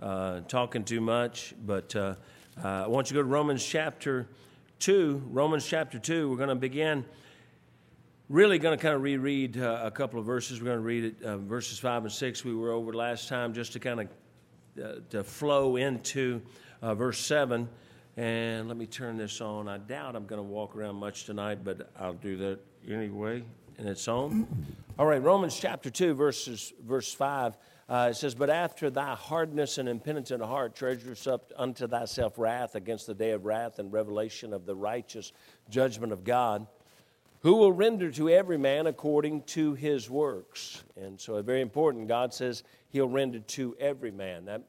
uh, talking too much, but uh, uh, I want you to go to Romans chapter 2. Romans chapter 2, we're going to begin. Really going to kind of reread uh, a couple of verses. We're going to read it, uh, verses 5 and 6 we were over last time just to kind of to flow into verse 7. And let me turn this on. I doubt I'm going to walk around much tonight, but I'll do that anyway. And it's on. All right, Romans chapter 2, verses, verse 5. Uh, it says, But after thy hardness and impenitent heart, treasures up unto thyself wrath against the day of wrath and revelation of the righteous judgment of God, who will render to every man according to his works. And so, very important, God says he'll render to every man. That,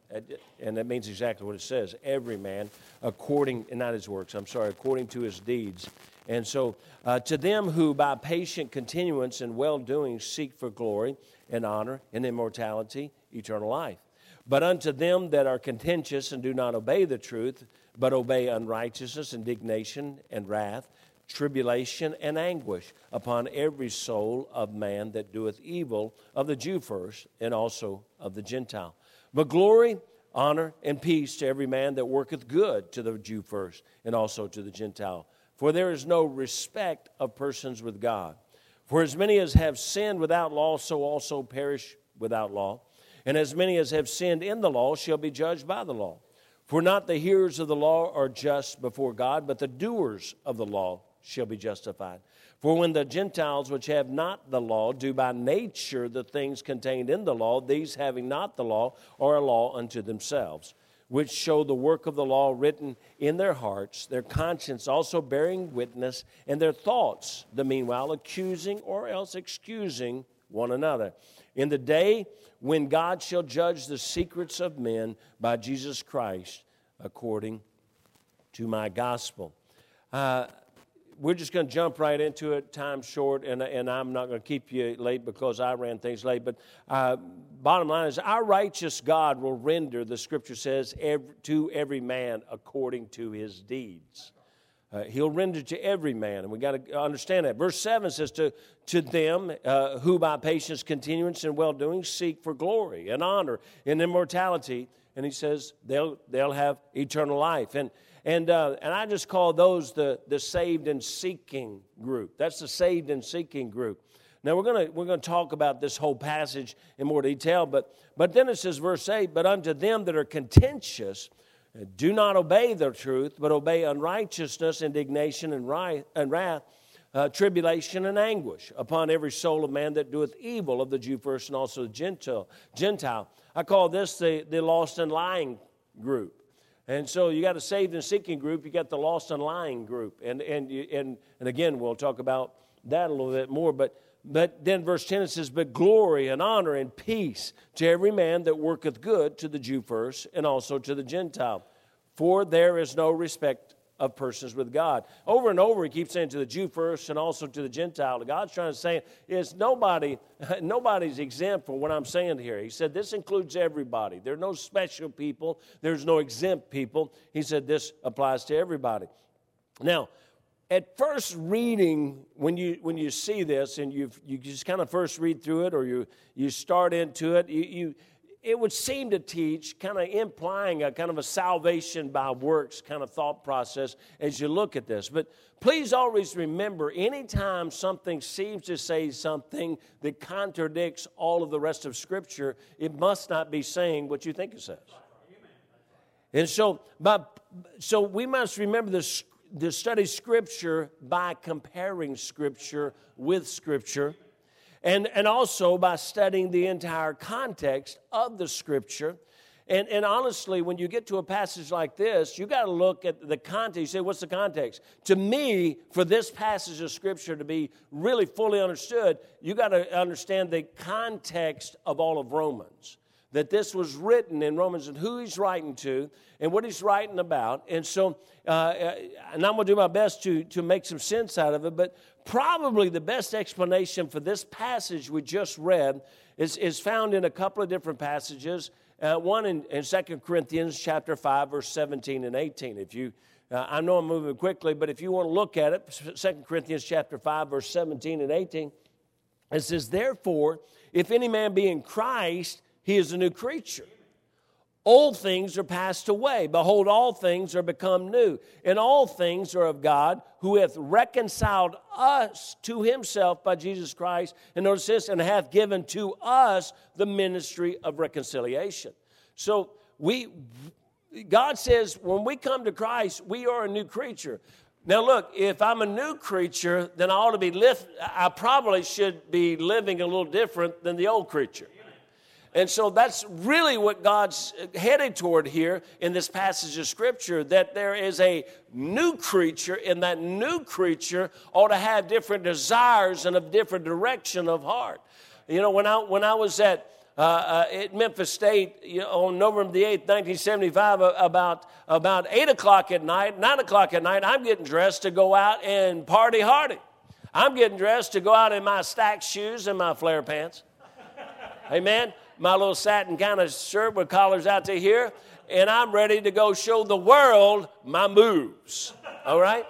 and that means exactly what it says every man according, not his works, I'm sorry, according to his deeds. And so, uh, to them who by patient continuance and well doing seek for glory and honor and immortality, eternal life. But unto them that are contentious and do not obey the truth, but obey unrighteousness, indignation, and wrath, tribulation, and anguish upon every soul of man that doeth evil, of the Jew first, and also of the Gentile. But glory, honor, and peace to every man that worketh good, to the Jew first, and also to the Gentile. For there is no respect of persons with God. For as many as have sinned without law, so also perish without law. And as many as have sinned in the law shall be judged by the law. For not the hearers of the law are just before God, but the doers of the law shall be justified. For when the Gentiles which have not the law do by nature the things contained in the law, these having not the law are a law unto themselves which show the work of the law written in their hearts, their conscience also bearing witness, and their thoughts, the meanwhile, accusing or else excusing one another. In the day when God shall judge the secrets of men by Jesus Christ, according to my gospel. Uh, we're just going to jump right into it. Time's short, and, and I'm not going to keep you late because I ran things late. But uh, bottom line is, our righteous God will render, the scripture says, every, to every man according to his deeds. Uh, he'll render to every man, and we got to understand that. Verse 7 says, To, to them uh, who by patience, continuance, and well doing seek for glory and honor and immortality. And he says, they'll, they'll have eternal life. And and, uh, and I just call those the, the saved and seeking group. That's the saved and seeking group. Now we're going we're gonna talk about this whole passage in more detail, but, but then it says, verse 8, but unto them that are contentious, do not obey the truth, but obey unrighteousness, indignation, and, right, and wrath, uh, tribulation, and anguish upon every soul of man that doeth evil, of the Jew first and also the Gentile. Gentile. I call this the, the lost and lying group. And so you got a saved and seeking group, you got the lost and lying group. And, and, and, and again, we'll talk about that a little bit more. But, but then verse 10 it says, But glory and honor and peace to every man that worketh good, to the Jew first, and also to the Gentile. For there is no respect of persons with God. Over and over, he keeps saying to the Jew first and also to the Gentile. God's trying to say is nobody, nobody's exempt from what I'm saying here. He said this includes everybody. There are no special people. There's no exempt people. He said this applies to everybody. Now, at first reading, when you when you see this and you you just kind of first read through it or you you start into it, you, you it would seem to teach, kind of implying a kind of a salvation by works kind of thought process as you look at this. But please always remember anytime something seems to say something that contradicts all of the rest of Scripture, it must not be saying what you think it says. And so, but, so we must remember this, to study Scripture by comparing Scripture with Scripture and, and also by studying the entire context of the scripture. And, and honestly, when you get to a passage like this, you got to look at the context. You say, what's the context? To me, for this passage of scripture to be really fully understood, you got to understand the context of all of Romans that this was written in Romans and who he's writing to and what he's writing about. And so, uh, uh and I'm going to do my best to, to make some sense out of it, but probably the best explanation for this passage we just read is, is found in a couple of different passages. Uh, one in, in 2 Corinthians chapter 5, verse 17 and 18. If you, uh, I know I'm moving quickly, but if you want to look at it, 2 Corinthians chapter 5, verse 17 and 18, it says, Therefore, if any man be in Christ, he is a new creature. Old things are passed away. Behold, all things are become new. And all things are of God, who hath reconciled us to himself by Jesus Christ, and notice this, and hath given to us the ministry of reconciliation. So we God says when we come to Christ, we are a new creature. Now, look, if I'm a new creature, then I ought to be live, I probably should be living a little different than the old creature. And so that's really what God's headed toward here in this passage of Scripture that there is a new creature, and that new creature ought to have different desires and a different direction of heart. You know, when I, when I was at, uh, uh, at Memphis State you know, on November the 8th, 1975, uh, about, about 8 o'clock at night, 9 o'clock at night, I'm getting dressed to go out and party hardy. I'm getting dressed to go out in my stacked shoes and my flare pants. Amen my little satin kind of shirt with collars out to here, and I'm ready to go show the world my moves. All right?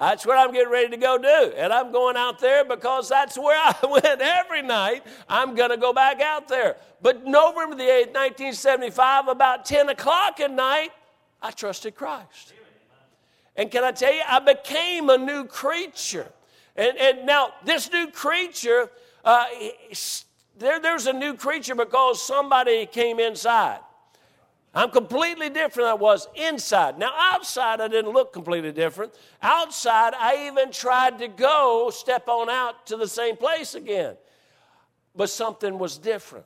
That's what I'm getting ready to go do. And I'm going out there because that's where I went every night. I'm going to go back out there. But November the 8th, 1975, about 10 o'clock at night, I trusted Christ. And can I tell you, I became a new creature. And, and now, this new creature, uh, there, there's a new creature because somebody came inside. I'm completely different I was inside. Now, outside, I didn't look completely different. Outside, I even tried to go step on out to the same place again. But something was different.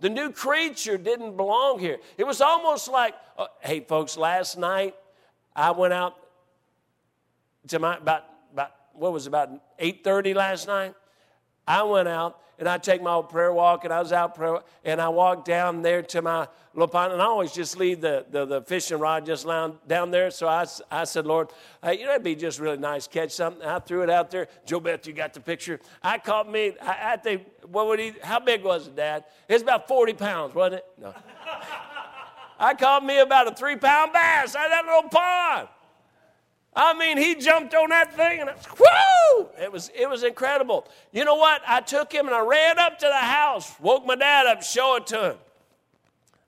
The new creature didn't belong here. It was almost like, uh, hey, folks, last night I went out to my, about, about what was it, about 8.30 last night? I went out and I take my old prayer walk, and I was out prayer, and I walked down there to my little pond, and I always just leave the, the, the fishing rod just down there. So I, I said, Lord, hey, you know, it'd be just really nice catch something. I threw it out there. Joe Beth, you got the picture. I caught me, I, I think, what would he, how big was it, Dad? It's about 40 pounds, wasn't it? No. I caught me about a three pound bass out of that little pond. I mean, he jumped on that thing and whoo! It was, it was incredible. You know what? I took him and I ran up to the house, woke my dad up, show it to him.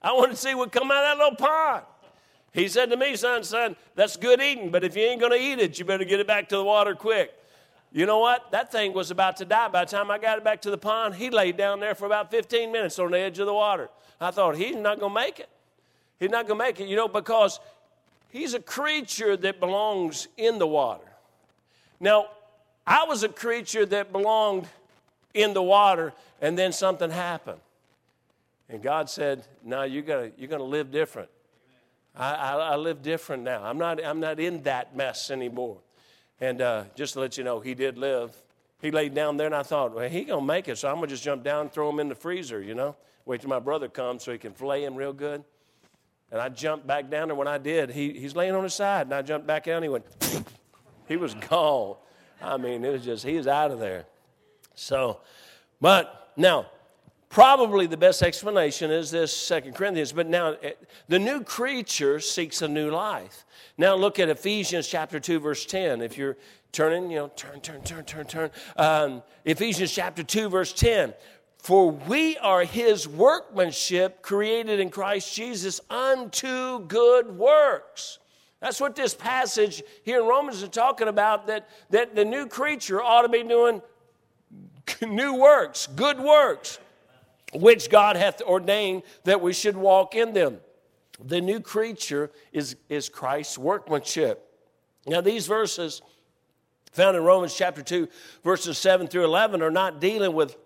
I wanted to see what come out of that little pond. He said to me, son, son, that's good eating, but if you ain't going to eat it, you better get it back to the water quick. You know what? That thing was about to die. By the time I got it back to the pond, he laid down there for about 15 minutes on the edge of the water. I thought, he's not going to make it. He's not going to make it, you know, because He's a creature that belongs in the water. Now, I was a creature that belonged in the water, and then something happened. And God said, "Now you gotta, you're going to live different. I, I, I, live different now. I'm not, I'm not in that mess anymore. And uh, just to let you know, he did live. He laid down there, and I thought, well, he to make it, so I'm to just jump down and throw him in the freezer, you know? Wait till my brother comes so he can fillet him real good. And I jumped back down there. When I did, he, he's laying on his side, and I jumped back down. And he went, he was gone. I mean, it was just, he was out of there. So, but now, probably the best explanation is this Second Corinthians. But now, eh, the new creature seeks a new life. Now, look at Ephesians chapter 2, verse 10. If you're turning, you know, turn, turn, turn, turn, turn. Um, Ephesians chapter 2, verse 10. For we are his workmanship created in Christ Jesus unto good works. That's what this passage here in Romans is talking about that, that the new creature ought to be doing new works, good works, which God hath ordained that we should walk in them. The new creature is, is Christ's workmanship. Now, these verses found in Romans chapter 2, verses 7 through 11, are not dealing with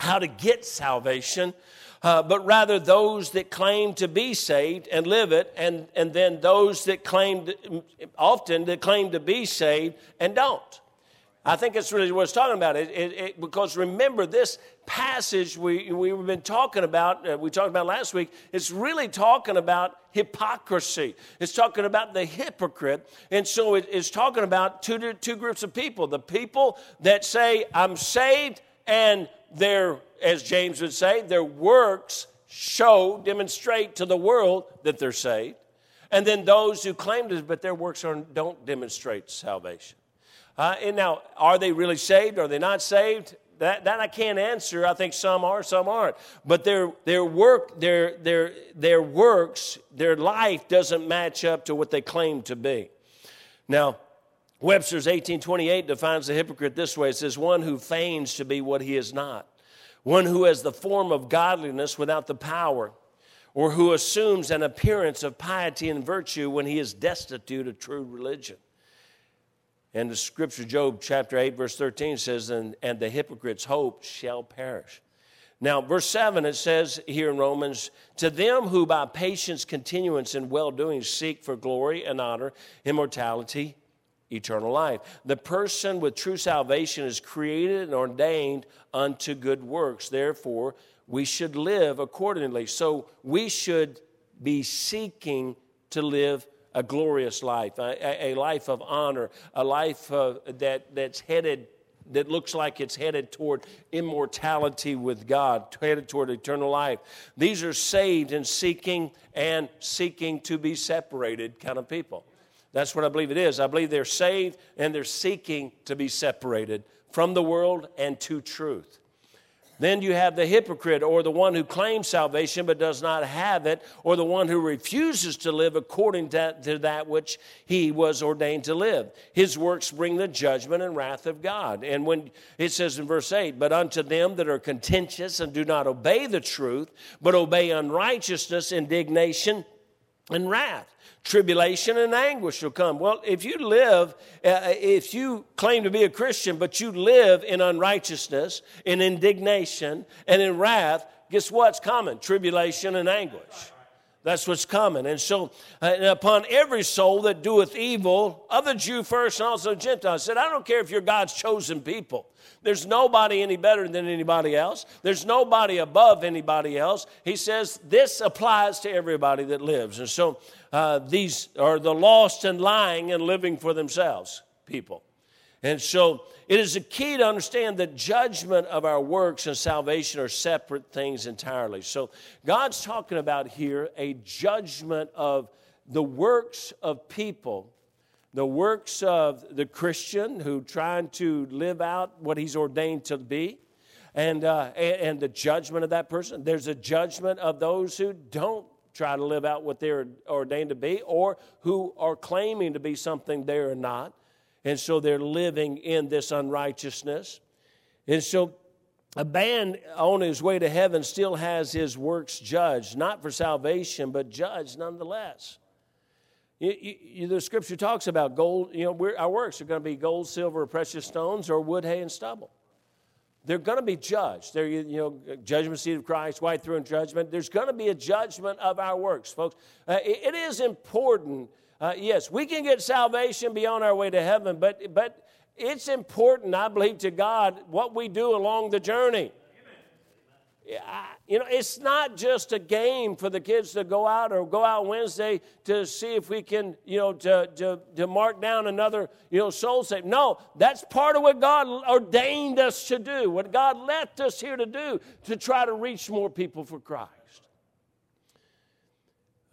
how to get salvation, uh, but rather those that claim to be saved and live it, and, and then those that claim, often that claim to be saved and don't. I think that's really what it's talking about. It, it, it, because remember, this passage we, we've been talking about, uh, we talked about last week, it's really talking about hypocrisy. It's talking about the hypocrite. And so it's talking about two, two groups of people the people that say, I'm saved, and their, as James would say, their works show, demonstrate to the world that they're saved. And then those who claim to, but their works don't demonstrate salvation. Uh, and now, are they really saved? Are they not saved? That, that I can't answer. I think some are, some aren't. But their, their work, their, their, their works, their life doesn't match up to what they claim to be. Now, Webster's 1828 defines the hypocrite this way it says, one who feigns to be what he is not, one who has the form of godliness without the power, or who assumes an appearance of piety and virtue when he is destitute of true religion. And the scripture, Job chapter 8, verse 13 says, and, and the hypocrite's hope shall perish. Now, verse 7, it says here in Romans, to them who by patience, continuance, and well doing seek for glory and honor, immortality, eternal life. The person with true salvation is created and ordained unto good works. Therefore, we should live accordingly. So we should be seeking to live a glorious life, a, a life of honor, a life uh, that, that's headed that looks like it's headed toward immortality with God, headed toward eternal life. These are saved and seeking and seeking to be separated kind of people. That's what I believe it is. I believe they're saved and they're seeking to be separated from the world and to truth. Then you have the hypocrite, or the one who claims salvation but does not have it, or the one who refuses to live according to that which he was ordained to live. His works bring the judgment and wrath of God. And when it says in verse 8, But unto them that are contentious and do not obey the truth, but obey unrighteousness, indignation, and wrath tribulation and anguish will come. Well, if you live, uh, if you claim to be a Christian, but you live in unrighteousness, in indignation, and in wrath, guess what's coming? Tribulation and anguish. That's what's coming. And so, uh, upon every soul that doeth evil, of the Jew first and also Gentile, I said, I don't care if you're God's chosen people. There's nobody any better than anybody else. There's nobody above anybody else. He says this applies to everybody that lives. And so, uh, these are the lost and lying and living for themselves people. And so it is a key to understand that judgment of our works and salvation are separate things entirely. So God's talking about here a judgment of the works of people, the works of the Christian who trying to live out what he's ordained to be. And, uh, and the judgment of that person. There's a judgment of those who don't try to live out what they're ordained to be or who are claiming to be something they're not. And so they're living in this unrighteousness. And so a man on his way to heaven still has his works judged, not for salvation, but judged nonetheless. You, you, the scripture talks about gold, you know, our works are going to be gold, silver, precious stones, or wood, hay, and stubble. They're going to be judged. They're, you know, judgment seat of Christ, white throne judgment. There's going to be a judgment of our works, folks. Uh, it, it is important uh, yes, we can get salvation beyond our way to heaven, but, but it's important, I believe, to God what we do along the journey. you know, it's not just a game for the kids to go out or go out Wednesday to see if we can, you know, to, to, to mark down another, you know, soul save. No, that's part of what God ordained us to do, what God left us here to do, to try to reach more people for Christ.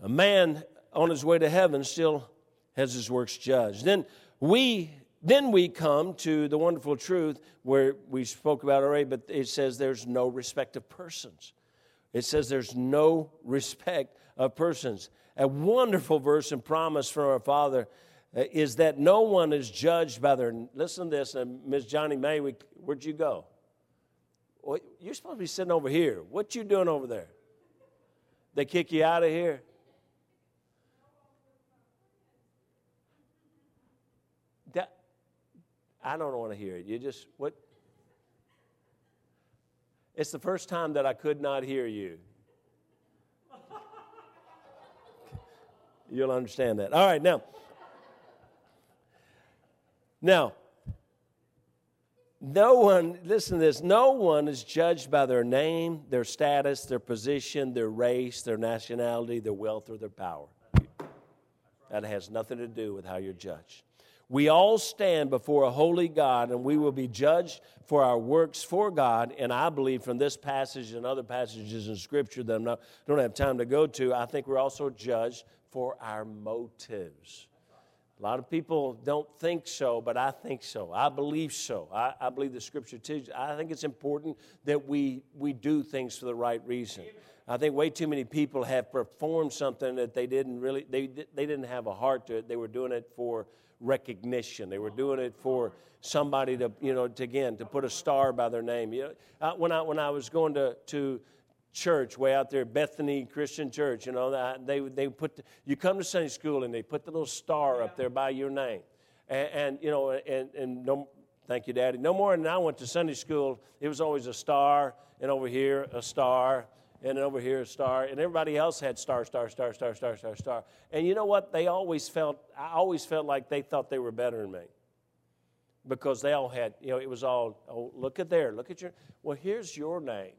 A man on his way to heaven still has his works judged. Then we then we come to the wonderful truth where we spoke about already, but it says there's no respect of persons. It says there's no respect of persons. A wonderful verse and promise from our Father uh, is that no one is judged by their. Listen to this, and Miss Johnny May, we, where'd you go? Well, you're supposed to be sitting over here. What you doing over there? They kick you out of here. I don't want to hear it. You just, what? It's the first time that I could not hear you. You'll understand that. All right, now. Now, no one, listen to this, no one is judged by their name, their status, their position, their race, their nationality, their wealth, or their power. That has nothing to do with how you're judged. We all stand before a holy God and we will be judged for our works for God. And I believe from this passage and other passages in Scripture that I not, don't have time to go to, I think we're also judged for our motives. A lot of people don't think so, but I think so. I believe so. I, I believe the scripture teaches. I think it's important that we, we do things for the right reason. I think way too many people have performed something that they didn't really, they, they didn't have a heart to it. They were doing it for recognition. They were doing it for somebody to, you know, to, again, to put a star by their name. You know, when, I, when I was going to, to church way out there, Bethany Christian Church. You know, they they put the, you come to Sunday school and they put the little star up there by your name, and, and you know, and and no, thank you, Daddy. No more than I went to Sunday school. It was always a star, and over here a star, and over here a star, and everybody else had star, star, star, star, star, star, star. And you know what? They always felt. I always felt like they thought they were better than me. Because they all had, you know, it was all, oh, look at there, look at your, well, here's your name.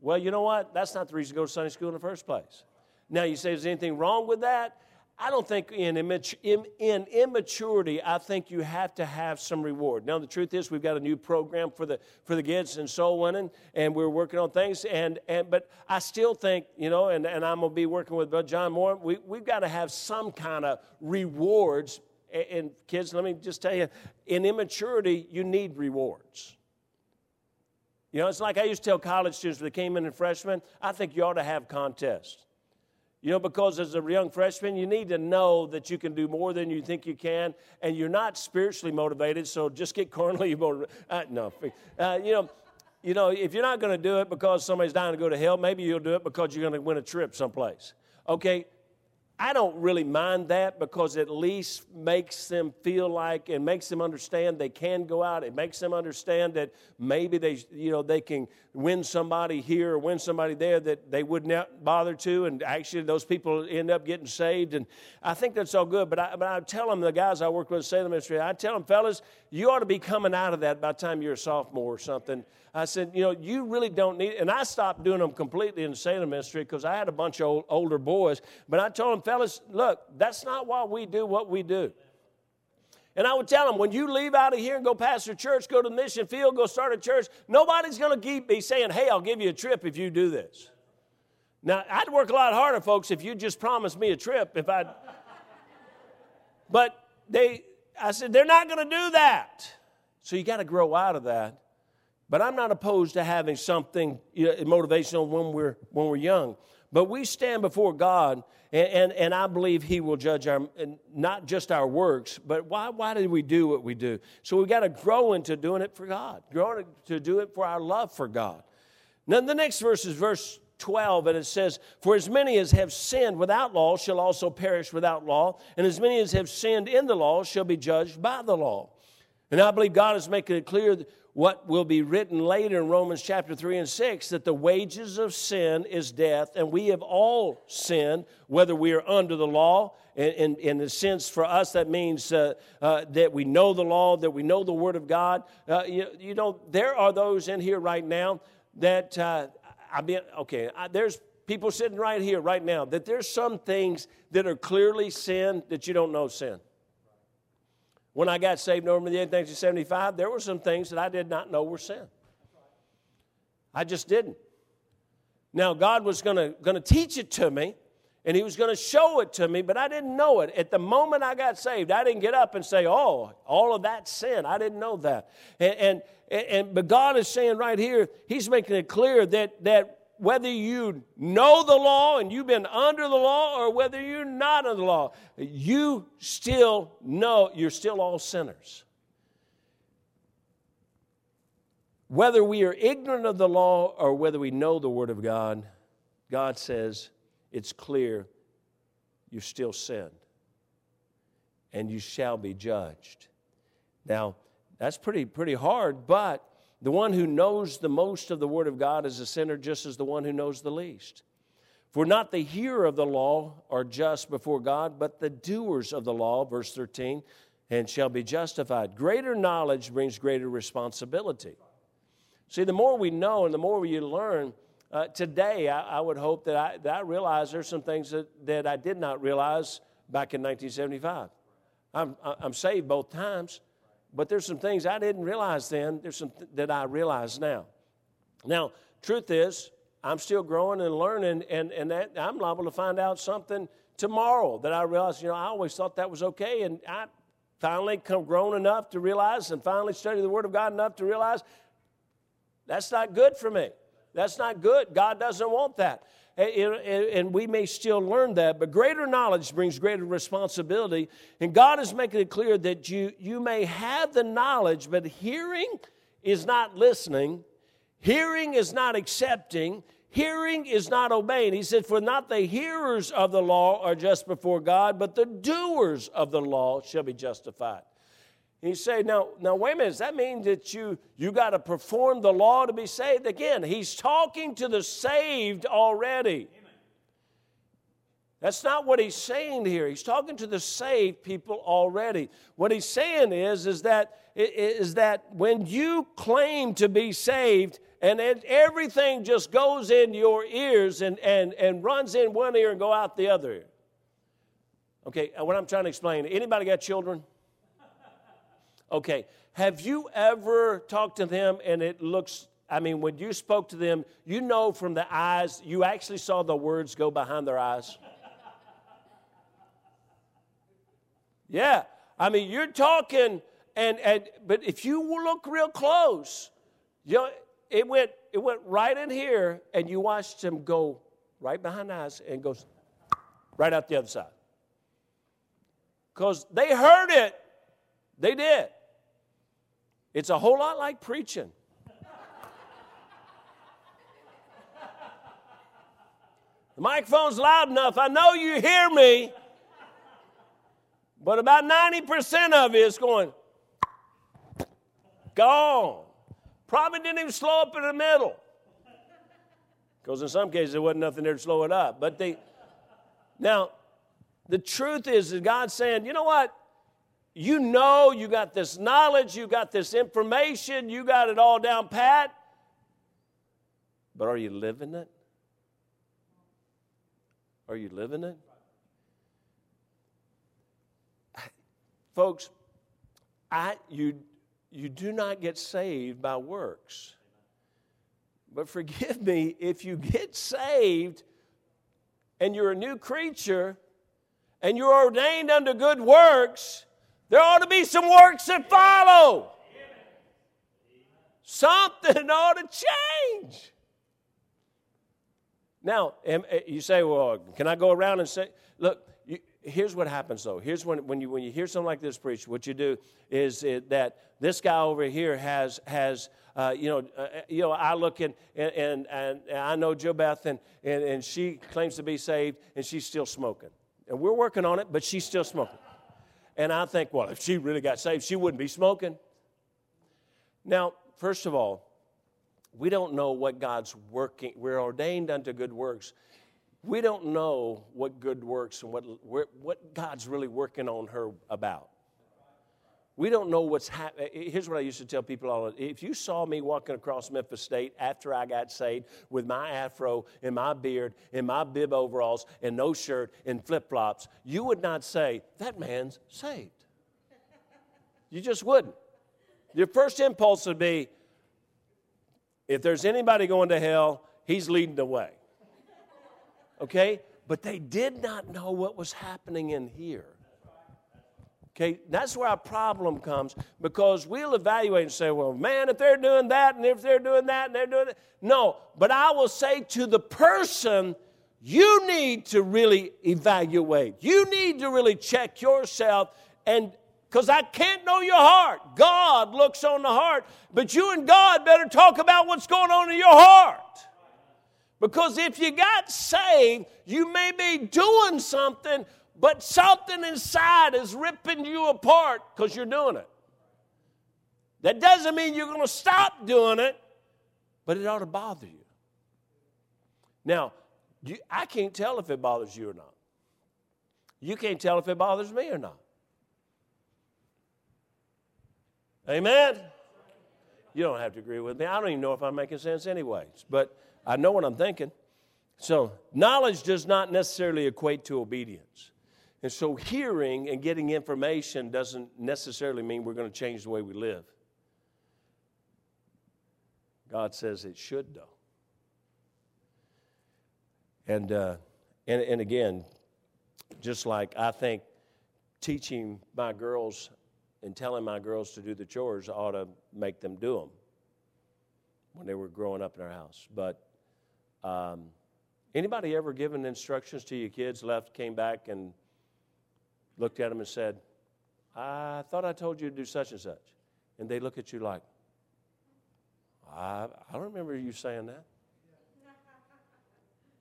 Well, you know what? That's not the reason to go to Sunday school in the first place. Now, you say, is anything wrong with that? I don't think in, immaturity, I think you have to have some reward. Now, the truth is, we've got a new program for the, for the kids and soul winning, and we're working on things. And, and, but I still think, you know, and, and I'm going to be working with John Moore, we, we've got to have some kind of rewards. And, and kids, let me just tell you, in immaturity, you need rewards. You know, it's like I used to tell college students when they came in as freshmen, I think you ought to have contests. You know, because as a young freshman, you need to know that you can do more than you think you can, and you're not spiritually motivated, so just get carnally motivated. Uh, no, uh, you know, you know, if you're not going to do it because somebody's dying to go to hell, maybe you'll do it because you're going to win a trip someplace. Okay, I don't really mind that because it at least makes them feel like and makes them understand they can go out. It makes them understand that maybe they, you know, they can win somebody here or win somebody there that they would not bother to, and actually those people end up getting saved. And I think that's all good. But I, but I tell them the guys I work with, say the ministry, I tell them, fellas, you ought to be coming out of that by the time you're a sophomore or something. I said, you know, you really don't need, and I stopped doing them completely in the Salem ministry because I had a bunch of old, older boys. But I told them, fellas, look, that's not why we do what we do. And I would tell them, when you leave out of here and go pastor church, go to the mission field, go start a church, nobody's going to be saying, hey, I'll give you a trip if you do this. Now, I'd work a lot harder, folks, if you just promised me a trip. If I, but they, I said, they're not going to do that. So you got to grow out of that. But I'm not opposed to having something you know, motivational when we're, when we're young. But we stand before God, and, and, and, I believe He will judge our, not just our works, but why, why did we do what we do? So we've got to grow into doing it for God, growing to do it for our love for God. Now, the next verse is verse 12, and it says, For as many as have sinned without law shall also perish without law, and as many as have sinned in the law shall be judged by the law. And I believe God is making it clear what will be written later in Romans chapter 3 and 6 that the wages of sin is death, and we have all sinned, whether we are under the law. In, in, in a sense, for us, that means uh, uh, that we know the law, that we know the Word of God. Uh, you, you, know, there are those in here right now that, uh, I mean, okay, I, there's people sitting right here right now that there's some things that are clearly sin that you don't know sin. When I got saved November the 8th, 1975, there were some things that I did not know were sin. I just didn't. Now, God was going to teach it to me, and He was going to show it to me, but I didn't know it. At the moment I got saved, I didn't get up and say, Oh, all of that sin. I didn't know that. And, and, and but God is saying right here, He's making it clear that, that whether you know the law and you've been under the law or whether you're not under the law, you still know you're still all sinners. Whether we are ignorant of the law or whether we know the Word of God, God says it's clear you still sinned and you shall be judged. Now, that's pretty, pretty hard, but the one who knows the most of the Word of God is a sinner just as the one who knows the least. For not the hearer of the law are just before God, but the doers of the law, verse 13, and shall be justified. Greater knowledge brings greater responsibility. See, the more we know and the more we learn, uh, today I, I, would hope that I, that I realize there's some things that, that I did not realize back in 1975. I'm, I'm saved both times, but there's some things I didn't realize then, there's some th- that I realize now. Now, truth is, I'm still growing and learning, and, and that I'm liable to find out something tomorrow that I realize, you know, I always thought that was okay, and I finally come grown enough to realize and finally study the Word of God enough to realize that's not good for me. That's not good. God doesn't want that. And we may still learn that, but greater knowledge brings greater responsibility. And God is making it clear that you, you may have the knowledge, but hearing is not listening, hearing is not accepting, hearing is not obeying. He said, For not the hearers of the law are just before God, but the doers of the law shall be justified. And you say, now, now wait a minute, does that mean that you, you got to perform the law to be saved? Again, he's talking to the saved already. That's not what he's saying here. He's talking to the saved people already. What he's saying is, is that, is that when you claim to be saved and everything just goes in your ears and, and, and runs in one ear and go out the other. Okay, what I'm trying to explain, anybody got children? Okay, have you ever talked to them and it looks, I mean, when you spoke to them, you know from the eyes, you actually saw the words go behind their eyes? Yeah. I mean, you're talking, and, and but if you look real close, you know, it went it went right in here, and you watched him go right behind eyes and goes right out the other side. Because they heard it. They did. It's a whole lot like preaching. The microphone's loud enough. I know you hear me. But about 90% of it is going, gone. Probably didn't even slow up in the middle. Because in some cases there wasn't nothing there to slow it up. But they now the truth is that God's saying, you know what? You know you got this knowledge, you got this information, you got it all down pat. But are you living it? Are you living it? Folks, I, you, you do not get saved by works. But forgive me, if you get saved and you're a new creature and you're ordained unto good works, there ought to be some works that follow. Something ought to change. Now, you say, well, can I go around and say, look, here's what happens though. Here's when, when, you, when you hear something like this preached, what you do is it, that this guy over here has, has uh, you, know, uh, you know, I look in, and, and, and I know Joe Beth, and, and, and she claims to be saved, and she's still smoking. And we're working on it, but she's still smoking. And I think, well, if she really got saved, she wouldn't be smoking. Now, first of all, we don't know what God's working. We're ordained unto good works we don't know what good works and what, what God's really working on her about. We don't know what's happening. Eh, eh, here's what I used to tell people all if you saw me walking across Memphis State after I got saved with my afro and my beard and my bib overalls and no shirt and flip flops, you would not say, That man's saved. You just wouldn't. Your first impulse would be, If there's anybody going to hell, he's leading the way okay? But they did not know what was happening in here. Okay, that's where our problem comes because we'll evaluate and say, well, man, if they're doing that and if they're doing that and they're doing that. No, but I will say to the person, you need to really evaluate. You need to really check yourself and because I can't know your heart. God looks on the heart, but you and God better talk about what's going on in your heart. Because if you got saved, you may be doing something, but something inside is ripping you apart because you're doing it. That doesn't mean you're going to stop doing it, but it ought to bother you. Now, you, I can't tell if it bothers you or not. You can't tell if it bothers me or not. Amen? You don't have to agree with me. I don't even know if I'm making sense, anyways. But I know what I'm thinking. So, knowledge does not necessarily equate to obedience. And so, hearing and getting information doesn't necessarily mean we're going to change the way we live. God says it should, though. And, uh, and, and again, just like I think teaching my girls and telling my girls to do the chores ought to make them do them when they were growing up in our house. But um, anybody ever given instructions to your kids, left, came back, and looked at them and said, I thought I told you to do such and such. And they look at you like, I, I don't remember you saying that.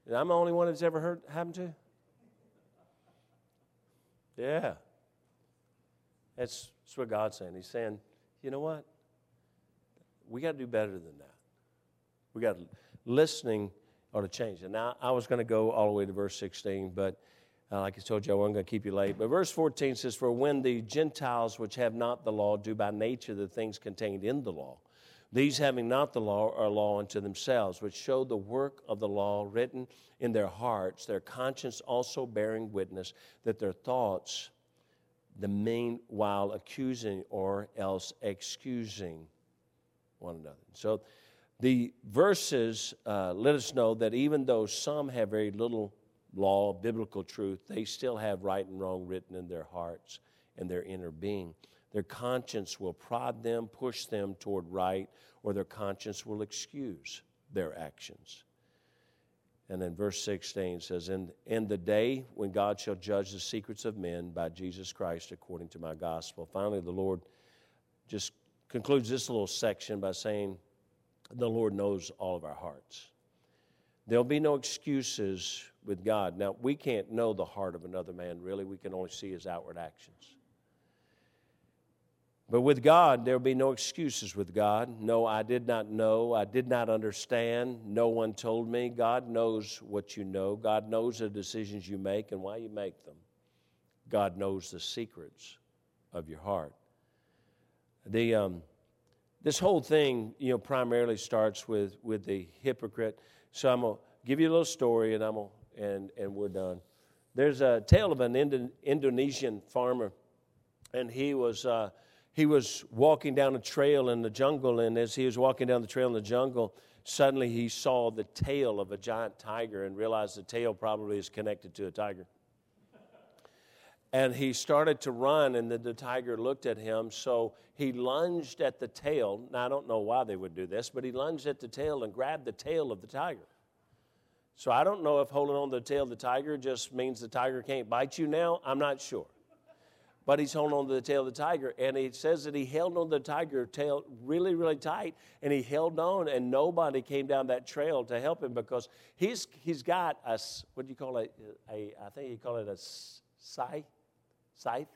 And I'm the only one that's ever heard happened to? Yeah. That's, that's what God's saying. He's saying, you know what? We got to do better than that. We got listening ought to change. And now I was going to go all the way to verse 16, but uh, like I told you, I wasn't going to keep you late. But verse 14 says, For when the Gentiles which have not the law do by nature the things contained in the law, these having not the law are law unto themselves, which show the work of the law written in their hearts, their conscience also bearing witness that their thoughts, the meanwhile accusing or else excusing one another. So the verses uh, let us know that even though some have very little law, biblical truth, they still have right and wrong written in their hearts and their inner being. Their conscience will prod them, push them toward right, or their conscience will excuse their actions. And then verse 16 says, in, in the day when God shall judge the secrets of men by Jesus Christ according to my gospel. Finally, the Lord just concludes this little section by saying, The Lord knows all of our hearts. There'll be no excuses with God. Now, we can't know the heart of another man, really. We can only see his outward actions. But with God, there'll be no excuses with God. No, I did not know. I did not understand. No one told me. God knows what you know. God knows the decisions you make and why you make them. God knows the secrets of your heart. The, um, this whole thing, you know, primarily starts with, with the hypocrite. So I'm going to give you a little story and, I'm gonna, and, and we're done. There's a tale of an Indo- Indonesian farmer, and he was. Uh, he was walking down a trail in the jungle, and as he was walking down the trail in the jungle, suddenly he saw the tail of a giant tiger and realized the tail probably is connected to a tiger. And he started to run, and then the tiger looked at him. So he lunged at the tail. Now, I don't know why they would do this, but he lunged at the tail and grabbed the tail of the tiger. So I don't know if holding on to the tail of the tiger just means the tiger can't bite you now. I'm not sure but he's holding on to the tail of the tiger. And it says that he held on to the tiger tail really, really tight, and he held on, and nobody came down that trail to help him because he's, he's got a, what do you call it? A, I think you call it a scythe, scythe,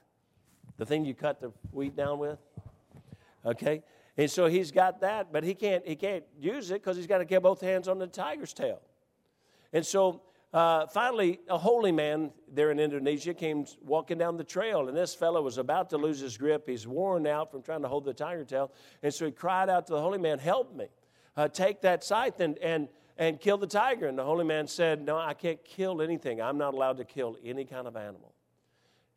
the thing you cut the wheat down with. Okay? And so he's got that, but he can't, he can't use it because he's got to get both hands on the tiger's tail. And so uh, finally, a holy man there in Indonesia came walking down the trail, and this fellow was about to lose his grip. He's worn out from trying to hold the tiger tail, and so he cried out to the holy man, "Help me! Uh, take that scythe and and and kill the tiger." And the holy man said, "No, I can't kill anything. I'm not allowed to kill any kind of animal."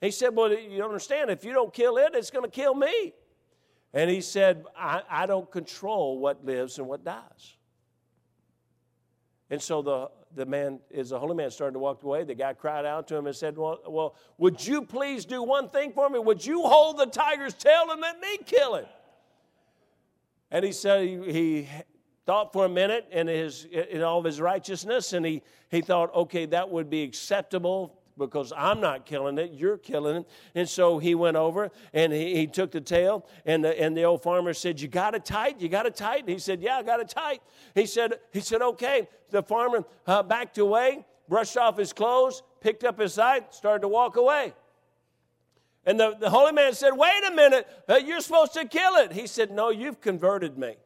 He said, "Well, you don't understand. If you don't kill it, it's going to kill me." And he said, I, I don't control what lives and what dies." And so the the man, is the holy man started to walk away, the guy cried out to him and said, well, well, would you please do one thing for me? Would you hold the tiger's tail and let me kill it? And he said he, he thought for a minute in, his, in all of his righteousness, and he, he thought, okay, that would be acceptable because I'm not killing it, you're killing it. And so he went over and he, he took the tail, and the, and the old farmer said, You got it tight? You got it tight? And he said, Yeah, I got it tight. He said, he said Okay. The farmer uh, backed away, brushed off his clothes, picked up his scythe, started to walk away. And the, the holy man said, Wait a minute, uh, you're supposed to kill it. He said, No, you've converted me.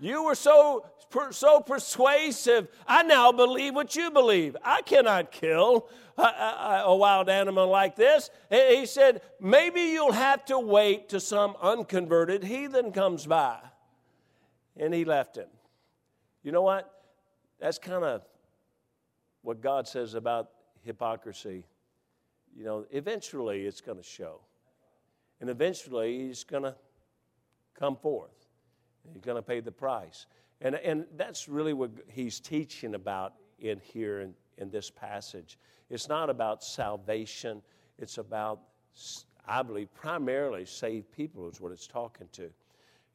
You were so, so persuasive. I now believe what you believe. I cannot kill a, a, a, wild animal like this. He said, maybe you'll have to wait till some unconverted heathen comes by. And he left him. You know what? That's kind of what God says about hypocrisy. You know, eventually it's going to show. And eventually he's going to come forth. He's going to pay the price. And, and that's really what he's teaching about in here in, in this passage. It's not about salvation, it's about, I believe, primarily saved people, is what it's talking to.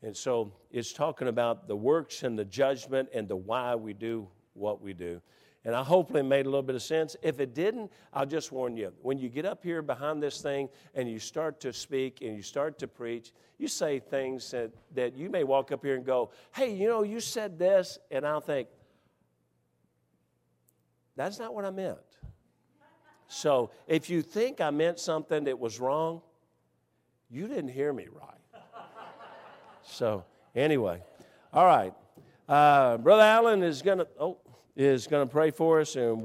And so it's talking about the works and the judgment and the why we do what we do. And I hopefully made a little bit of sense. If it didn't, I'll just warn you. When you get up here behind this thing and you start to speak and you start to preach, you say things that, that you may walk up here and go, hey, you know, you said this. And I'll think, that's not what I meant. So if you think I meant something that was wrong, you didn't hear me right. So, anyway, all right. Uh, Brother Allen is going to oh, is going to pray for us, and